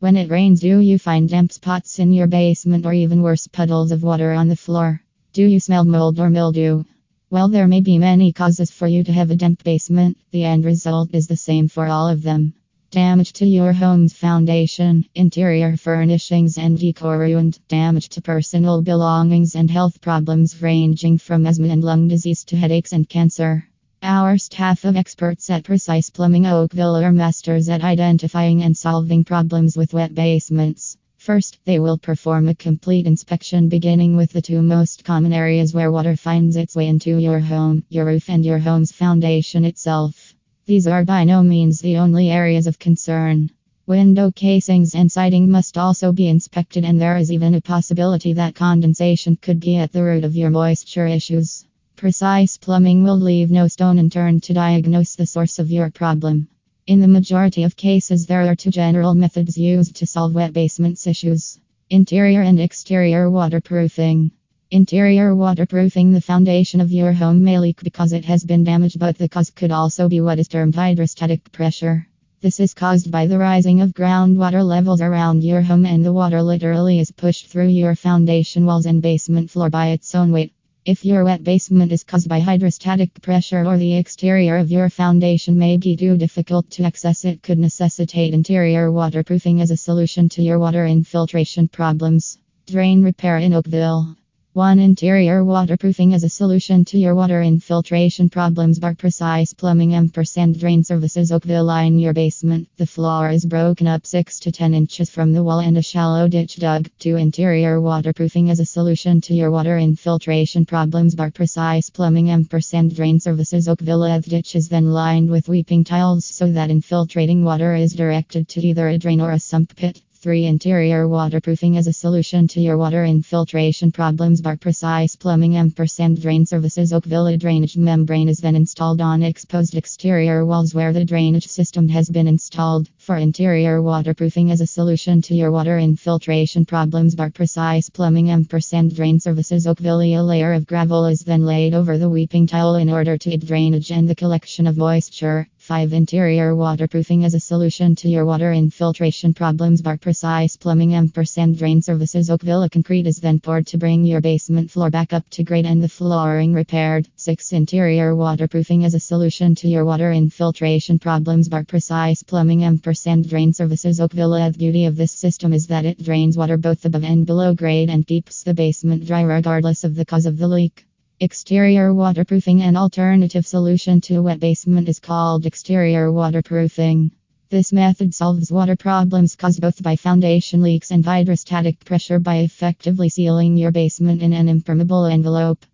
When it rains, do you find damp spots in your basement or even worse, puddles of water on the floor? Do you smell mold or mildew? Well, there may be many causes for you to have a damp basement. The end result is the same for all of them. Damage to your home's foundation, interior furnishings, and decor ruined. Damage to personal belongings and health problems ranging from asthma and lung disease to headaches and cancer. Our staff of experts at Precise Plumbing Oakville are masters at identifying and solving problems with wet basements. First, they will perform a complete inspection beginning with the two most common areas where water finds its way into your home your roof and your home's foundation itself. These are by no means the only areas of concern. Window casings and siding must also be inspected, and there is even a possibility that condensation could be at the root of your moisture issues. Precise plumbing will leave no stone unturned to diagnose the source of your problem. In the majority of cases, there are two general methods used to solve wet basements issues interior and exterior waterproofing. Interior waterproofing the foundation of your home may leak because it has been damaged, but the cause could also be what is termed hydrostatic pressure. This is caused by the rising of groundwater levels around your home, and the water literally is pushed through your foundation walls and basement floor by its own weight. If your wet basement is caused by hydrostatic pressure or the exterior of your foundation may be too difficult to access, it could necessitate interior waterproofing as a solution to your water infiltration problems. Drain repair in Oakville. One interior waterproofing is a solution to your water infiltration problems. Bar Precise Plumbing Ampersand Drain Services Oakville line your basement. The floor is broken up 6 to 10 inches from the wall and a shallow ditch dug. Two interior waterproofing is a solution to your water infiltration problems. Bar Precise Plumbing Ampersand Drain Services Oakville The ditch is then lined with weeping tiles so that infiltrating water is directed to either a drain or a sump pit. 3. Interior waterproofing is a solution to your water infiltration problems. Bar Precise Plumbing Ampersand Drain Services Oakville drainage membrane is then installed on exposed exterior walls where the drainage system has been installed. For interior waterproofing as a solution to your water infiltration problems. Bar Precise Plumbing Ampersand Drain Services Oakville a layer of gravel is then laid over the weeping tile in order to aid drainage and the collection of moisture. 5. Interior waterproofing as a solution to your water infiltration problems. Bar Precise Plumbing Ampersand Drain Services Oakville concrete is then poured to bring your basement floor back up to grade and the flooring repaired. 6. Interior waterproofing as a solution to your water infiltration problems. Bar Precise Plumbing Ampersand Drain Services Oakville The beauty of this system is that it drains water both above and below grade and keeps the basement dry regardless of the cause of the leak. Exterior waterproofing An alternative solution to wet basement is called exterior waterproofing. This method solves water problems caused both by foundation leaks and hydrostatic pressure by effectively sealing your basement in an impermeable envelope.